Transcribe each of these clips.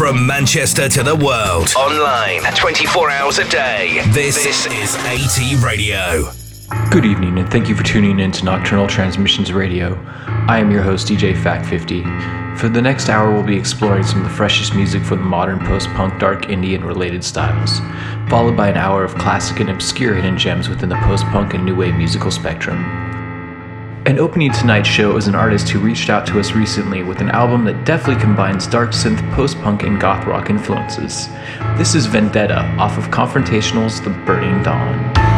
From Manchester to the world, online 24 hours a day. This, this is AT Radio. Good evening, and thank you for tuning in to Nocturnal Transmissions Radio. I am your host, DJ Fact50. For the next hour, we'll be exploring some of the freshest music from the modern post punk, dark indie, and related styles, followed by an hour of classic and obscure hidden gems within the post punk and new wave musical spectrum. And opening tonight's show is an artist who reached out to us recently with an album that deftly combines dark synth, post punk, and goth rock influences. This is Vendetta off of Confrontational's The Burning Dawn.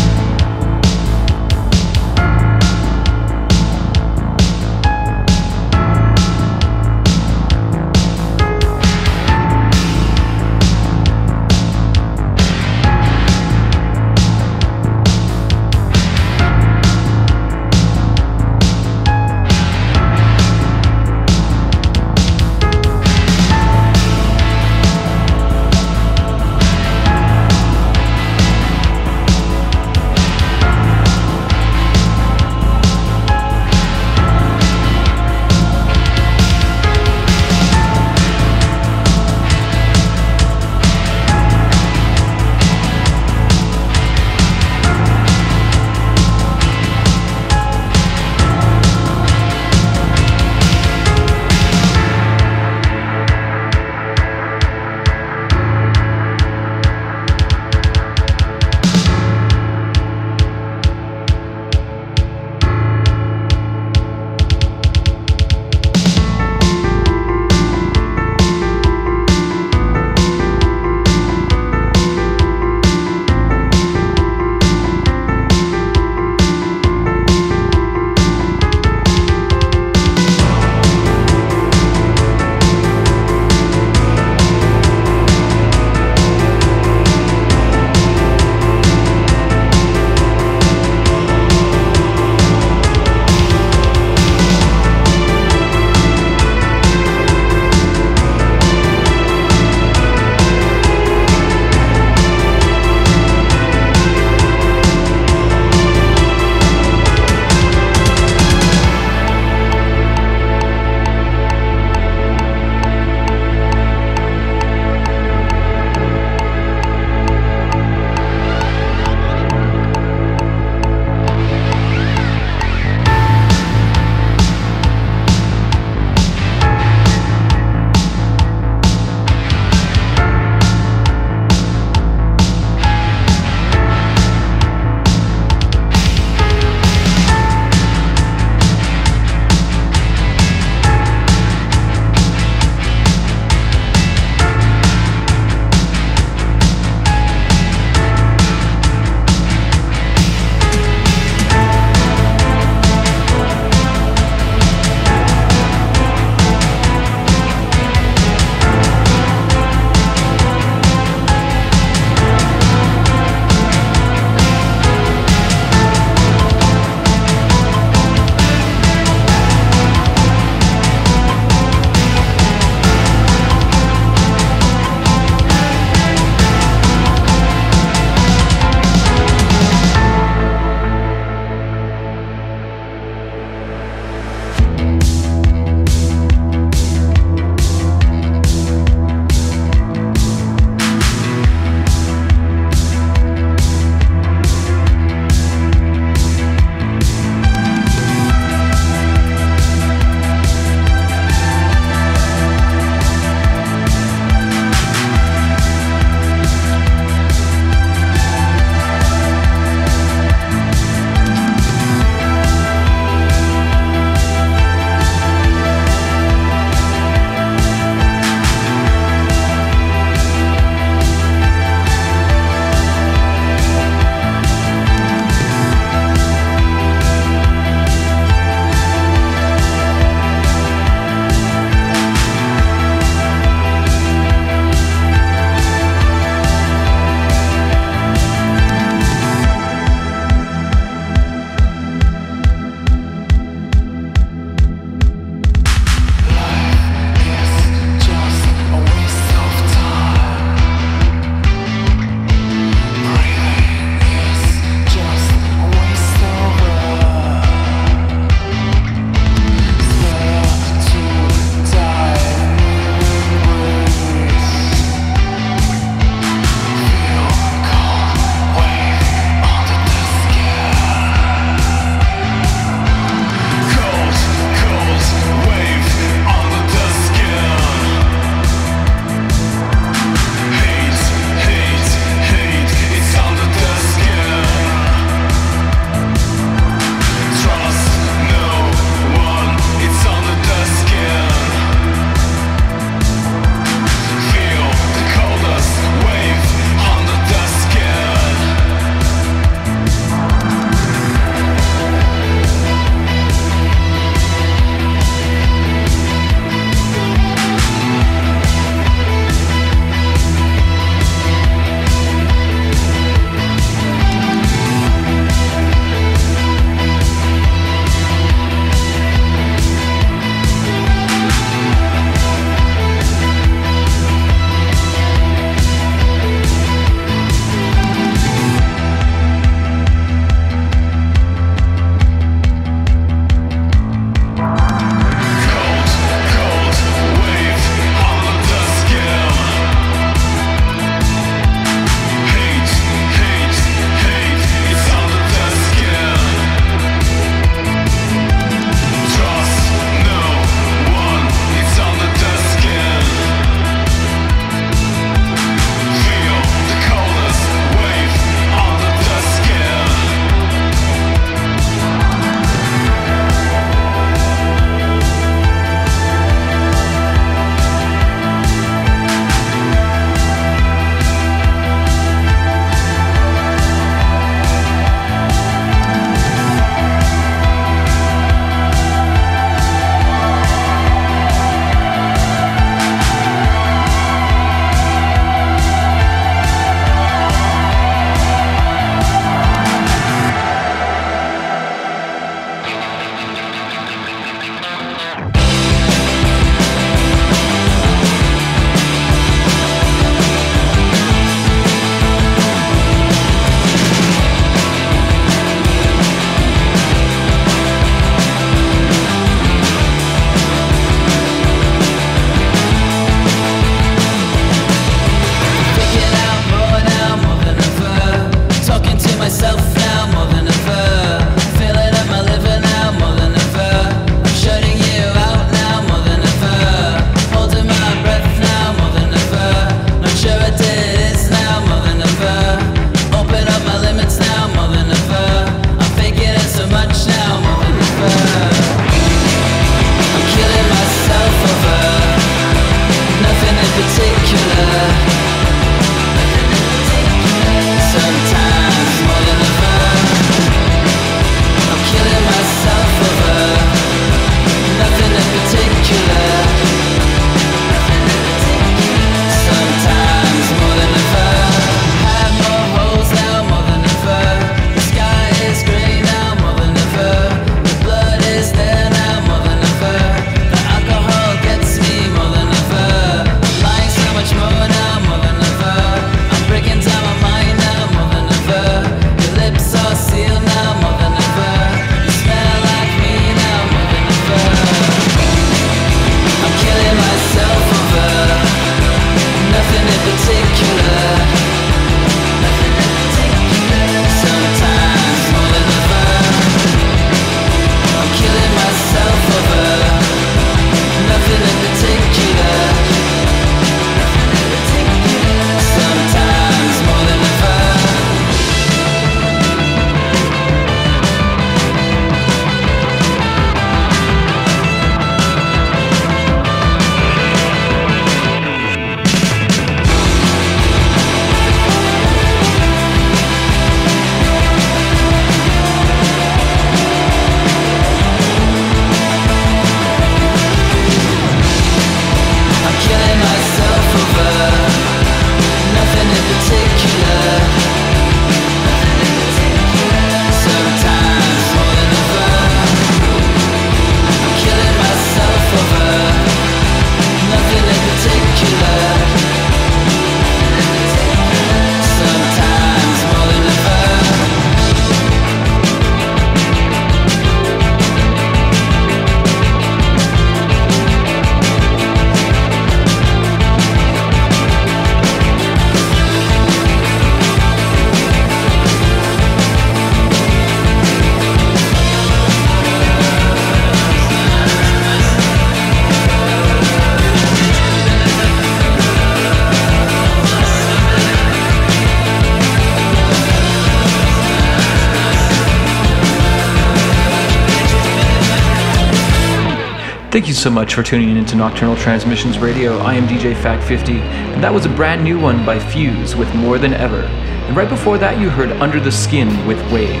So much for tuning in to Nocturnal Transmissions Radio. I am DJ Fact50, and that was a brand new one by Fews with More Than Ever. And right before that, you heard Under the Skin with Wave.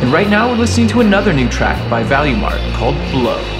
And right now, we're listening to another new track by Valuemart called Blow.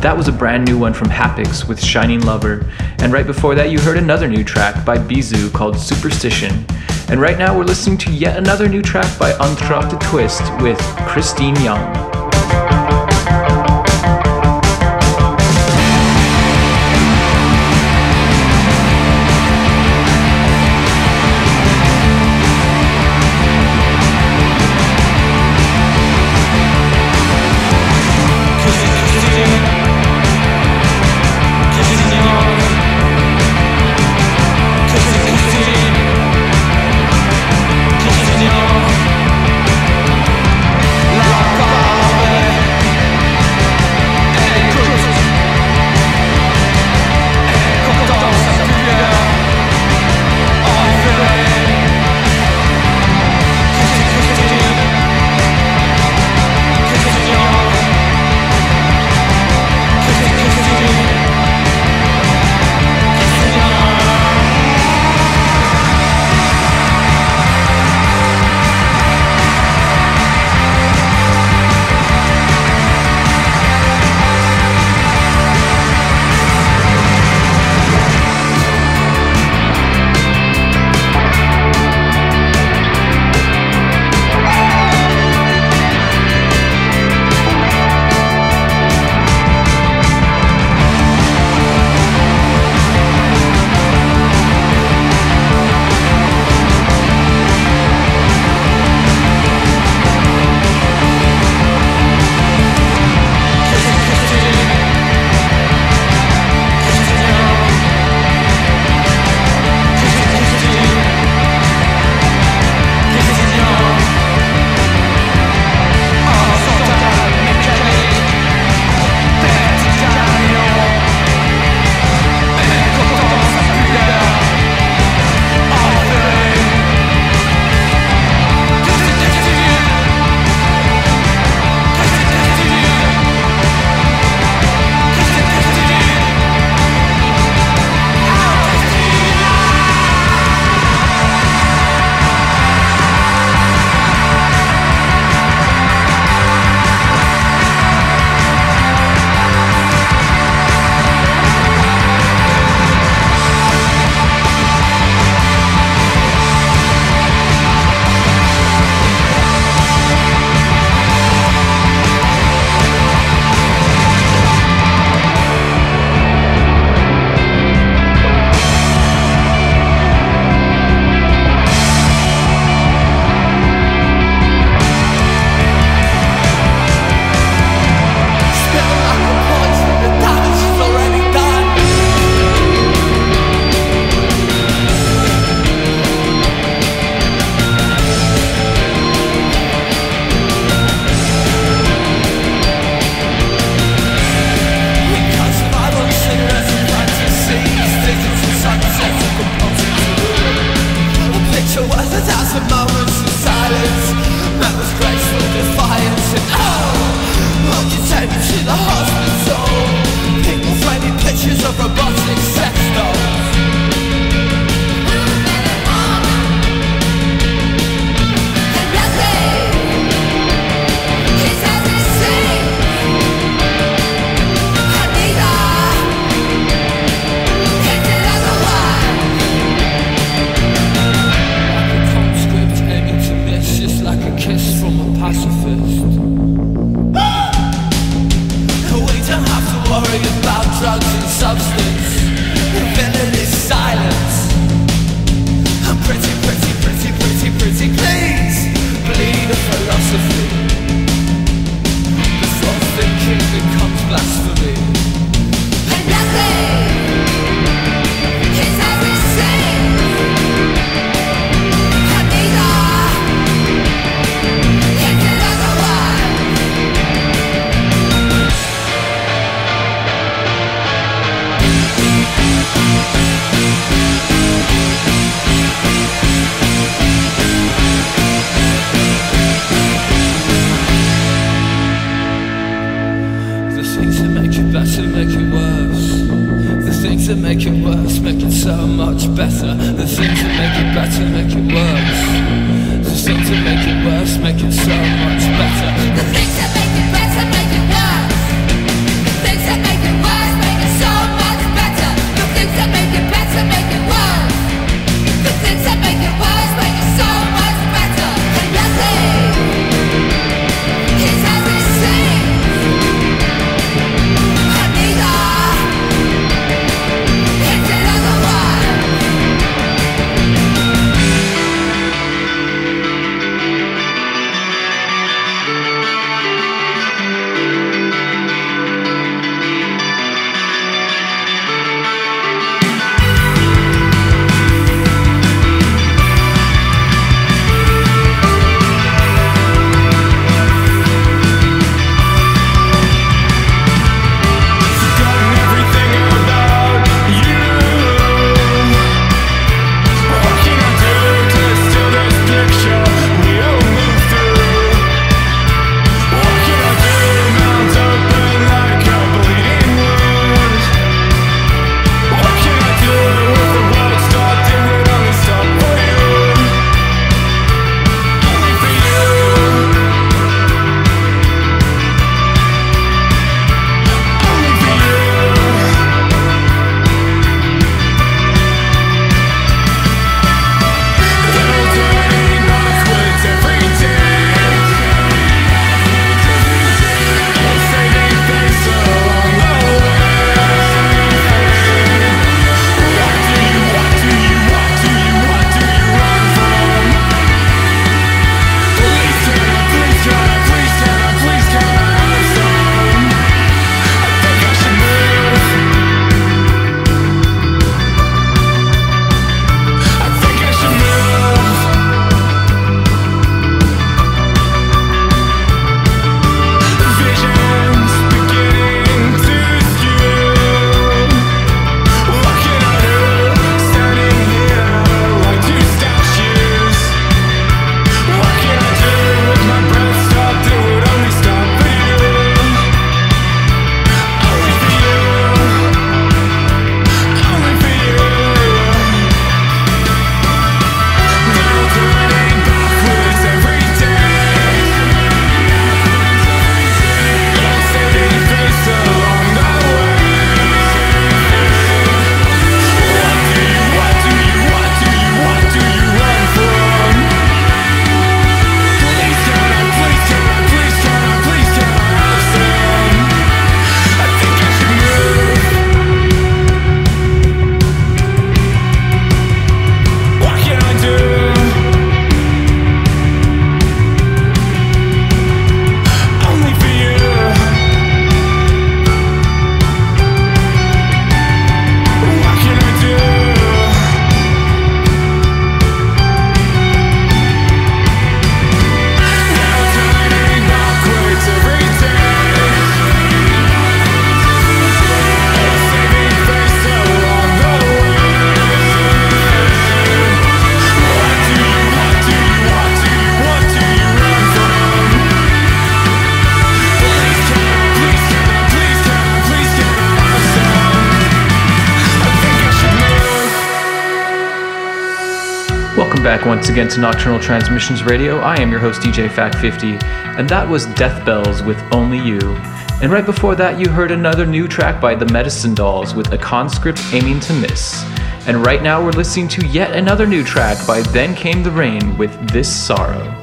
That was a brand new one from Hapax with Shining Lover. And right before that, you heard another new track by Bizou called Superstition. And right now, we're listening to yet another new track by Entracte Twist with Christine Young. Things that make it better again to Nocturnal Transmissions Radio. I am your host, DJ Fact50, and that was Death Bells with Only You. And right before that, you heard another new track by the Medicine Dolls with a conscript aiming to miss. And right now, we're listening to yet another new track by Then Came the Rain with This Sorrow.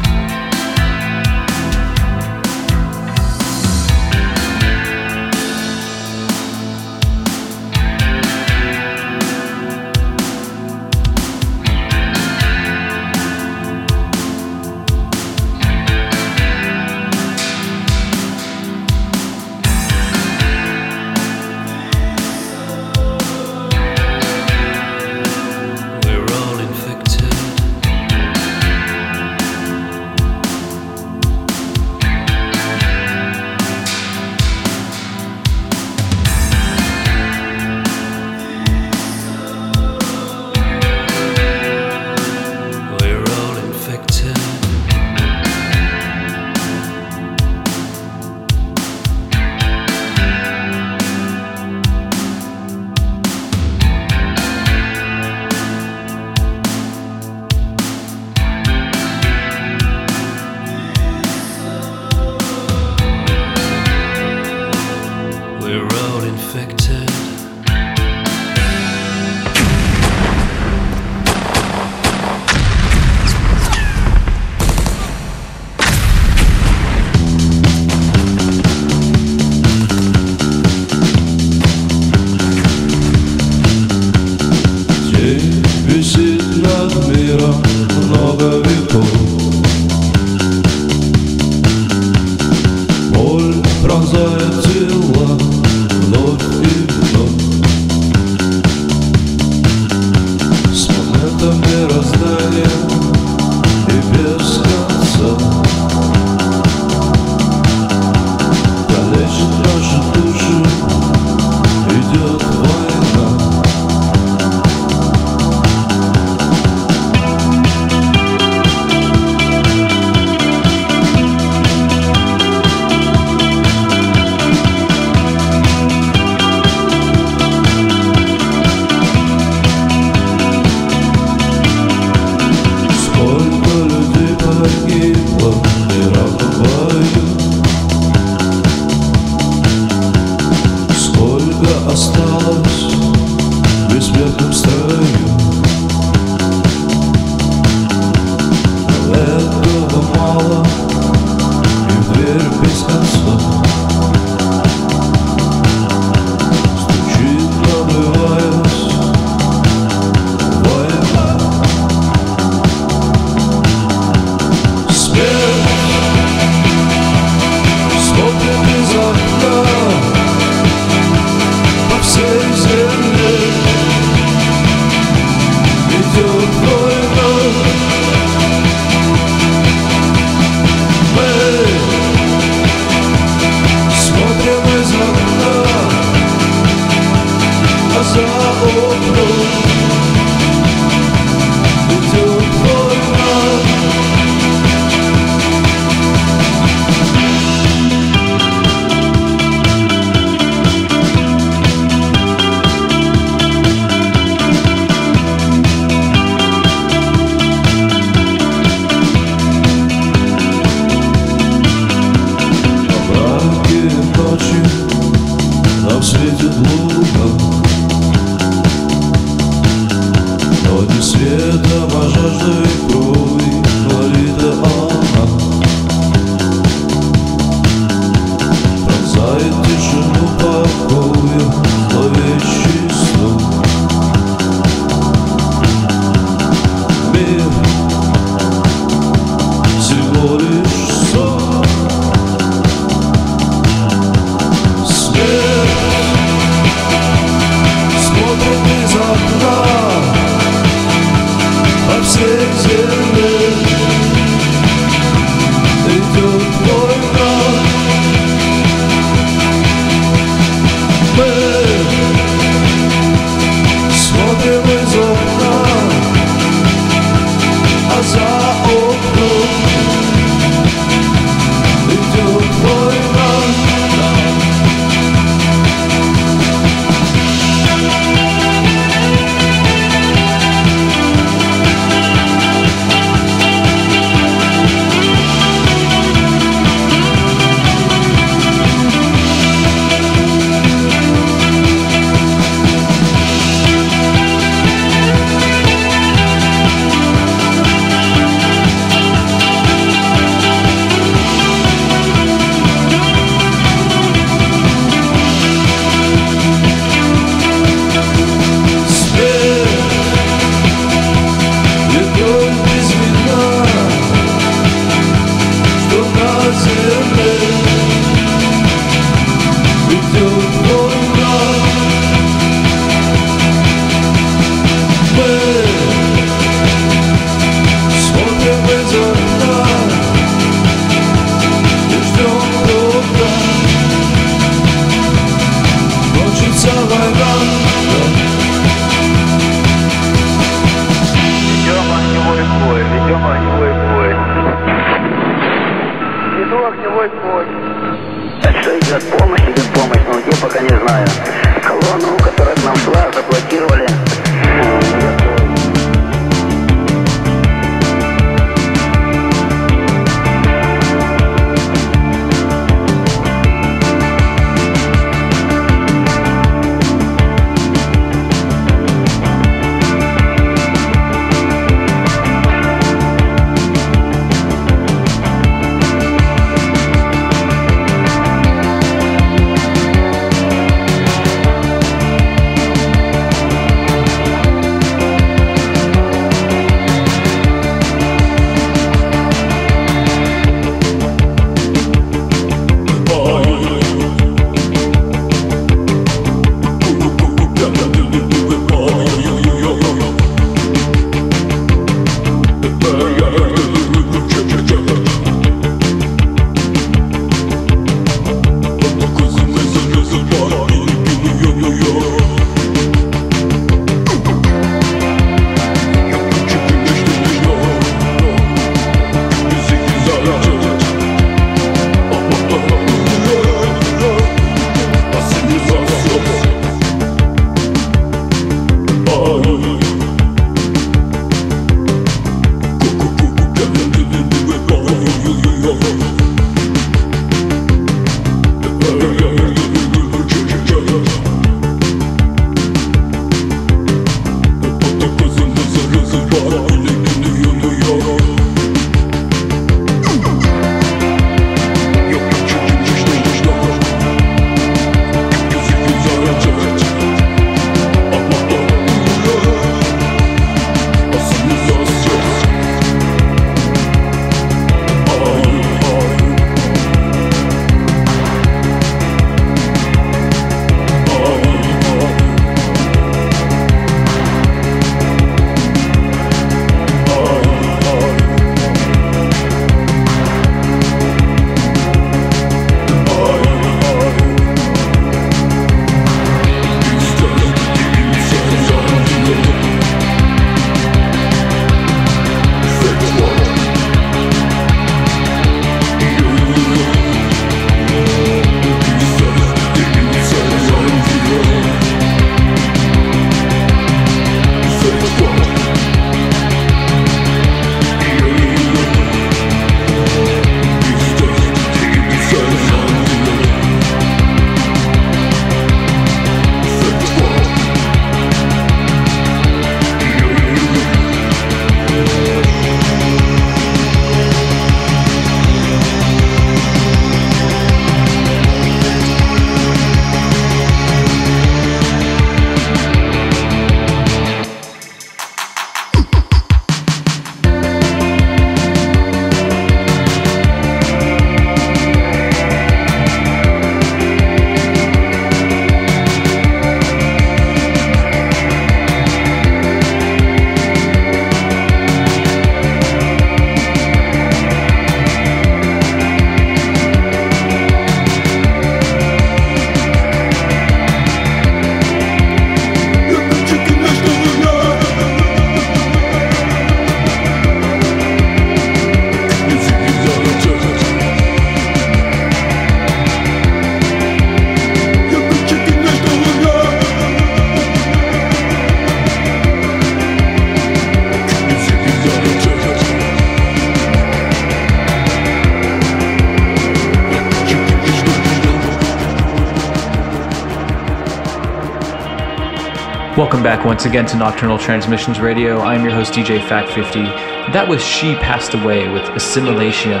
Back once again to Nocturnal Transmissions Radio. I'm your host, DJ Fact50. That was She Past Away with Asimilasyon.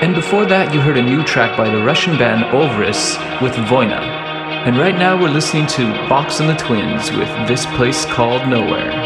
And before that, you heard a new track by the Russian band Ovras with Voyna. And right now, we're listening to Box and the Twins with This Place Called Nowhere.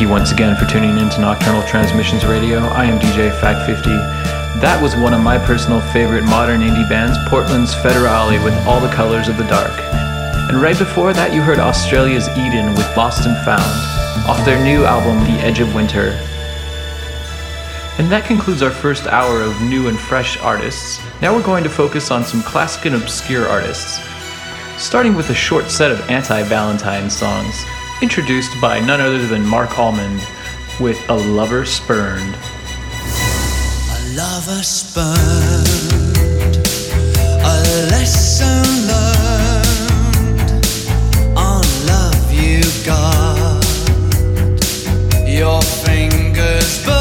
Thank you once again for tuning in to Nocturnal Transmissions Radio. I am DJ Fact50. That was one of my personal favorite modern indie bands, Portland's Federale with All the Colors of the Dark. And right before that, you heard Australia's Eden with Lost & Found, off their new album, The Edge of Winter. And that concludes our first hour of new and fresh artists. Now we're going to focus on some classic and obscure artists starting with a short set of anti Valentine songs, introduced by none other than Marc Almond with A Lover Spurned. A lover spurned, a lesson learned on love you got. Your fingers burned,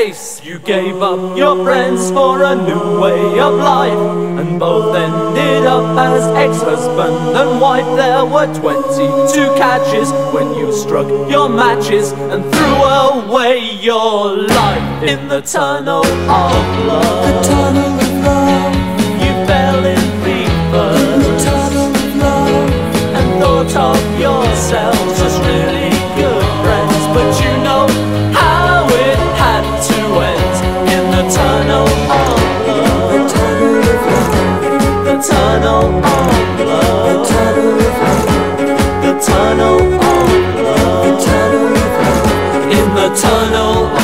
you gave up your friends for a new way of life and both ended up as ex-husband and wife. There were 22 catches when you struck your matches and threw away your life in the tunnel of love. tunnel of love. The tunnel of love. The tunnel of love. In the tunnel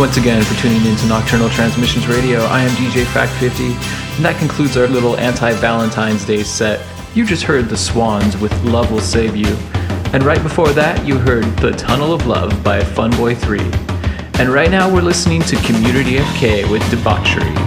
once again for tuning in to Nocturnal Transmissions Radio. I am DJ Fact 50, and that concludes our little anti Valentine's Day set. You just heard The Swans with Love Will Save You. And right before that, you heard The Tunnel of Love by Funboy 3. And right now, we're listening to Kommunity FK with Debauchery.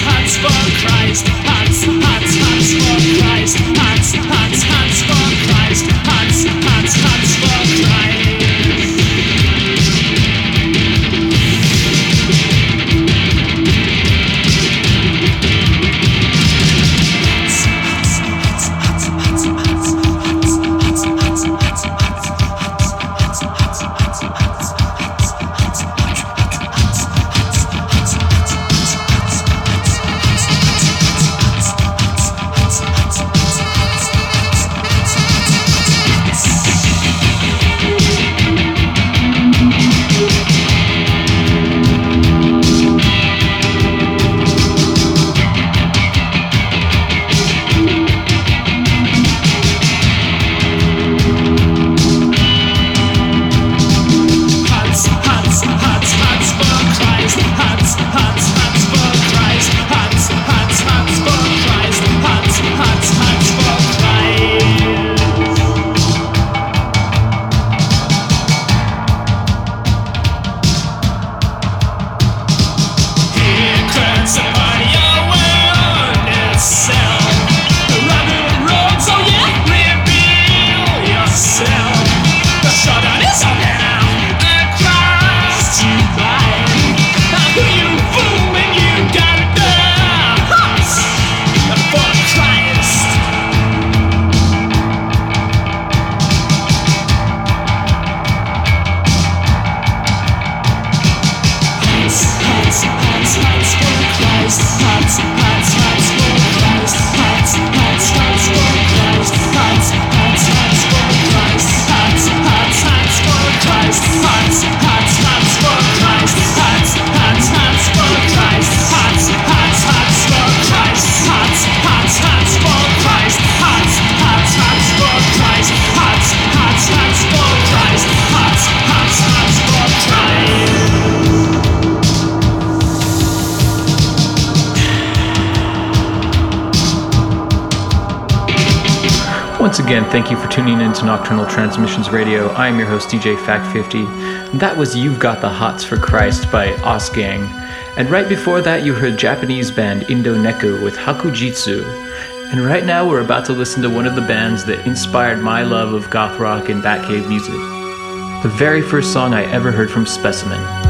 Hats for Christ, Hats. Thank you for tuning in to Nocturnal Transmissions Radio. I am your host, DJ Fact50. That was You've Got the Hots for Christ by Ausgang. And right before that, you heard Japanese band Indoneko with Hakujitsu. And right now, we're about to listen to one of the bands that inspired my love of goth rock and Batcave music. The very first song I ever heard from Specimen.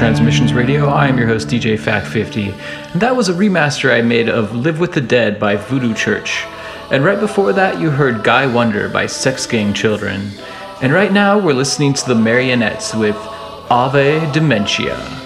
Transmissions Radio. I am your host, DJ Fact50. And that was a remaster I made of Live with the Dead by Voodoo Church. And right before that, you heard Guy Wonder by Sex Gang Children. And right now, we're listening to the Marionettes with Ave Dementia.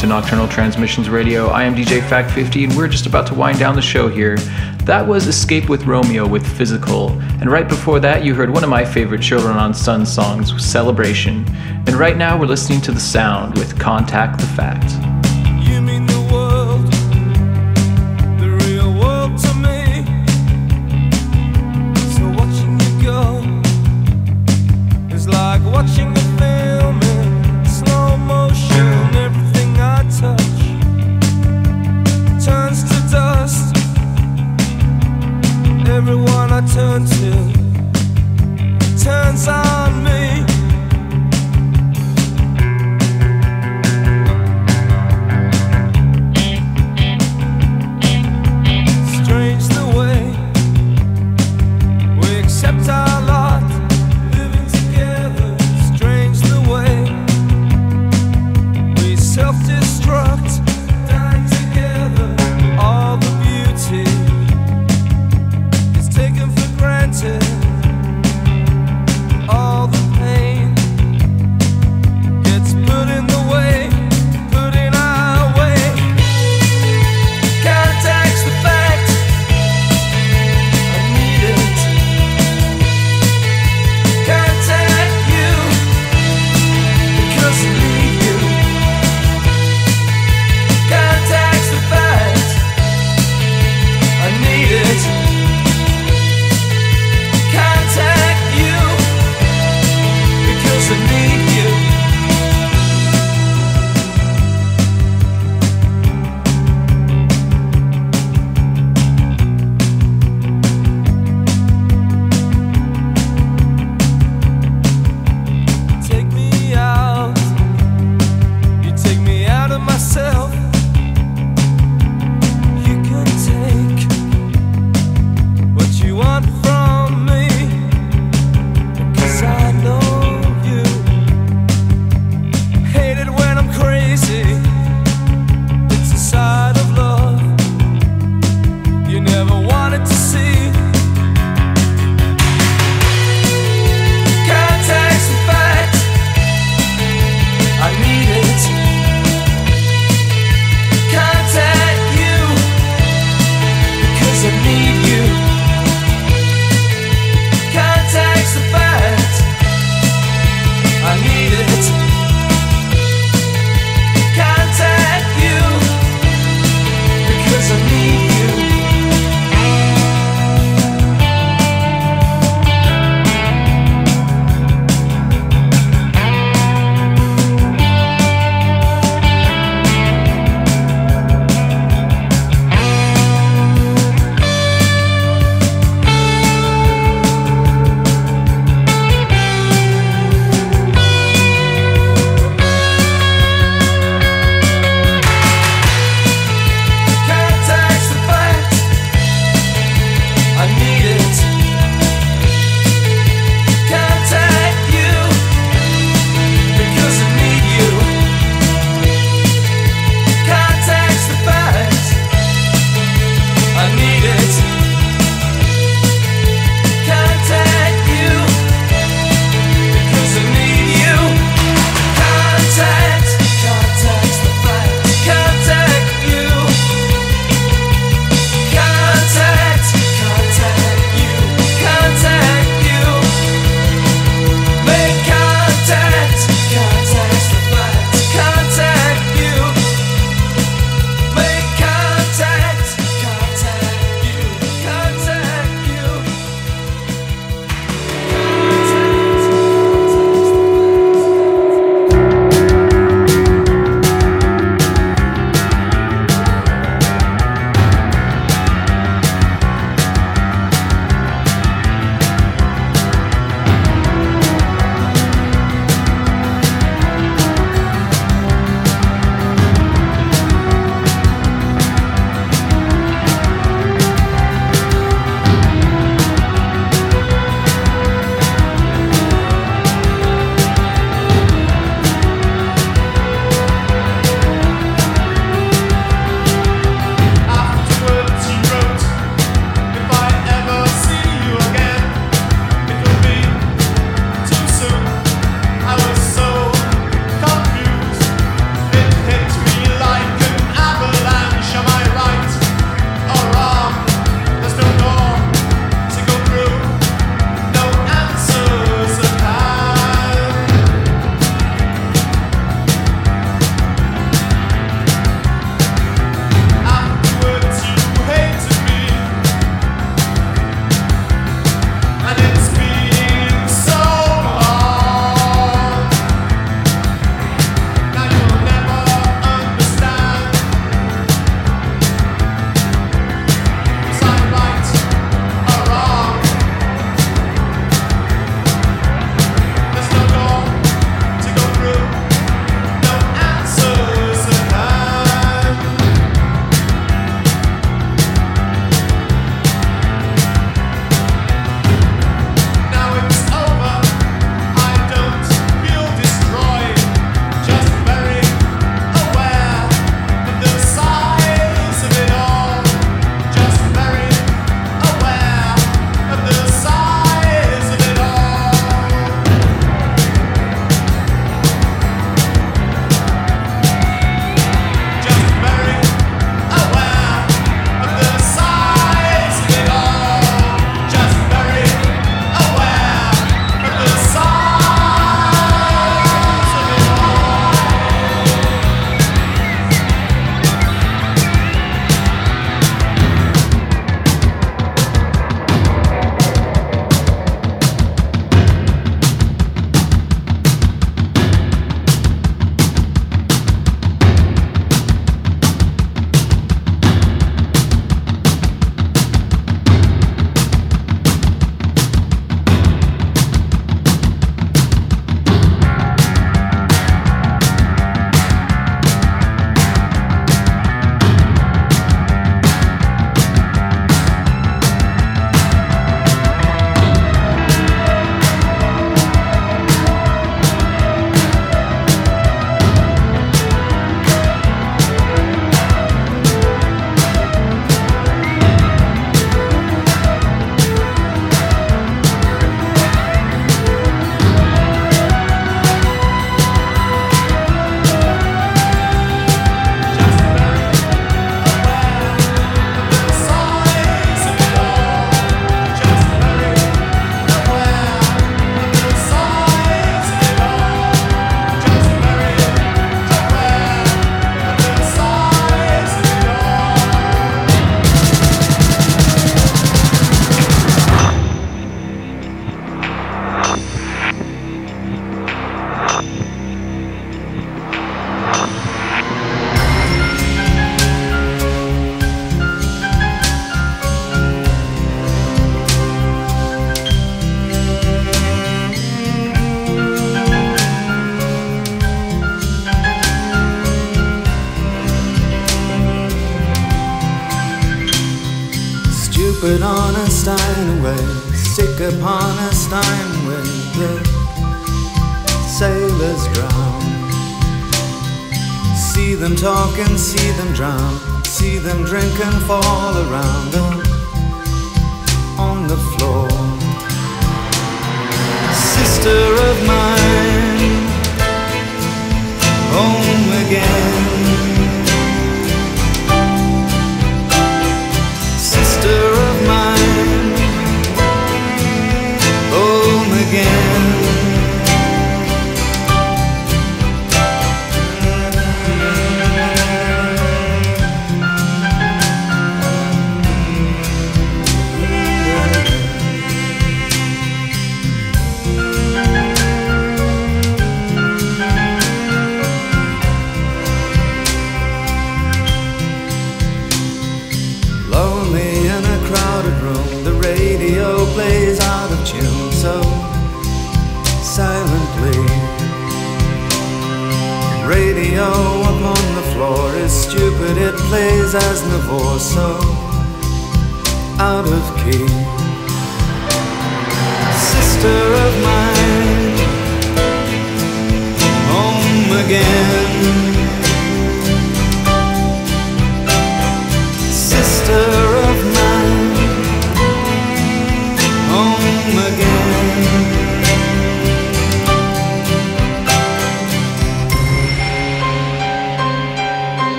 to Nocturnal Transmissions Radio. I am DJ Fact 50, and we're just about to wind down the show here. That was Escape with Romeo with Physical, and right before that, you heard one of my favorite Children on Stun songs, Celebration. And right now, we're listening to The Sound with Contact the Fact.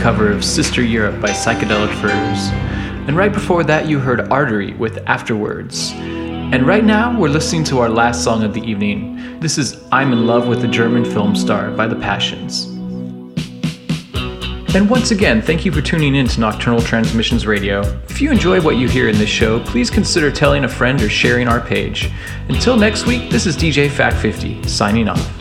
Cover of Sister Europe by Psychedelic Furs. And right before that, you heard Artery with Afterwards. And right now, we're listening to our last song of the evening. This is I'm in Love with a German Film Star by The Passions. And once again, thank you for tuning in to Nocturnal Transmissions Radio. If you enjoy what you hear in this show, please consider telling a friend or sharing our page. Until next week, this is DJ Fact50, signing off.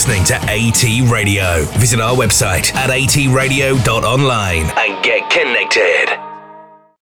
Listening to AT Radio. Visit our website at atradio.online.